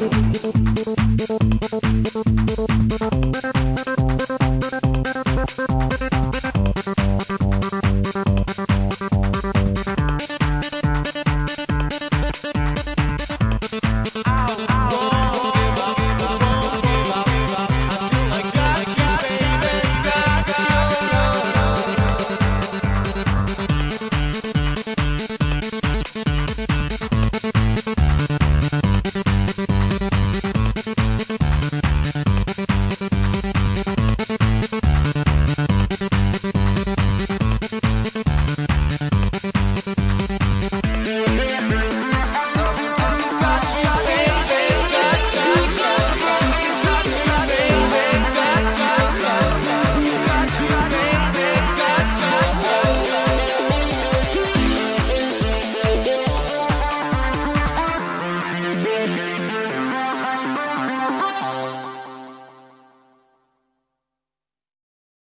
you.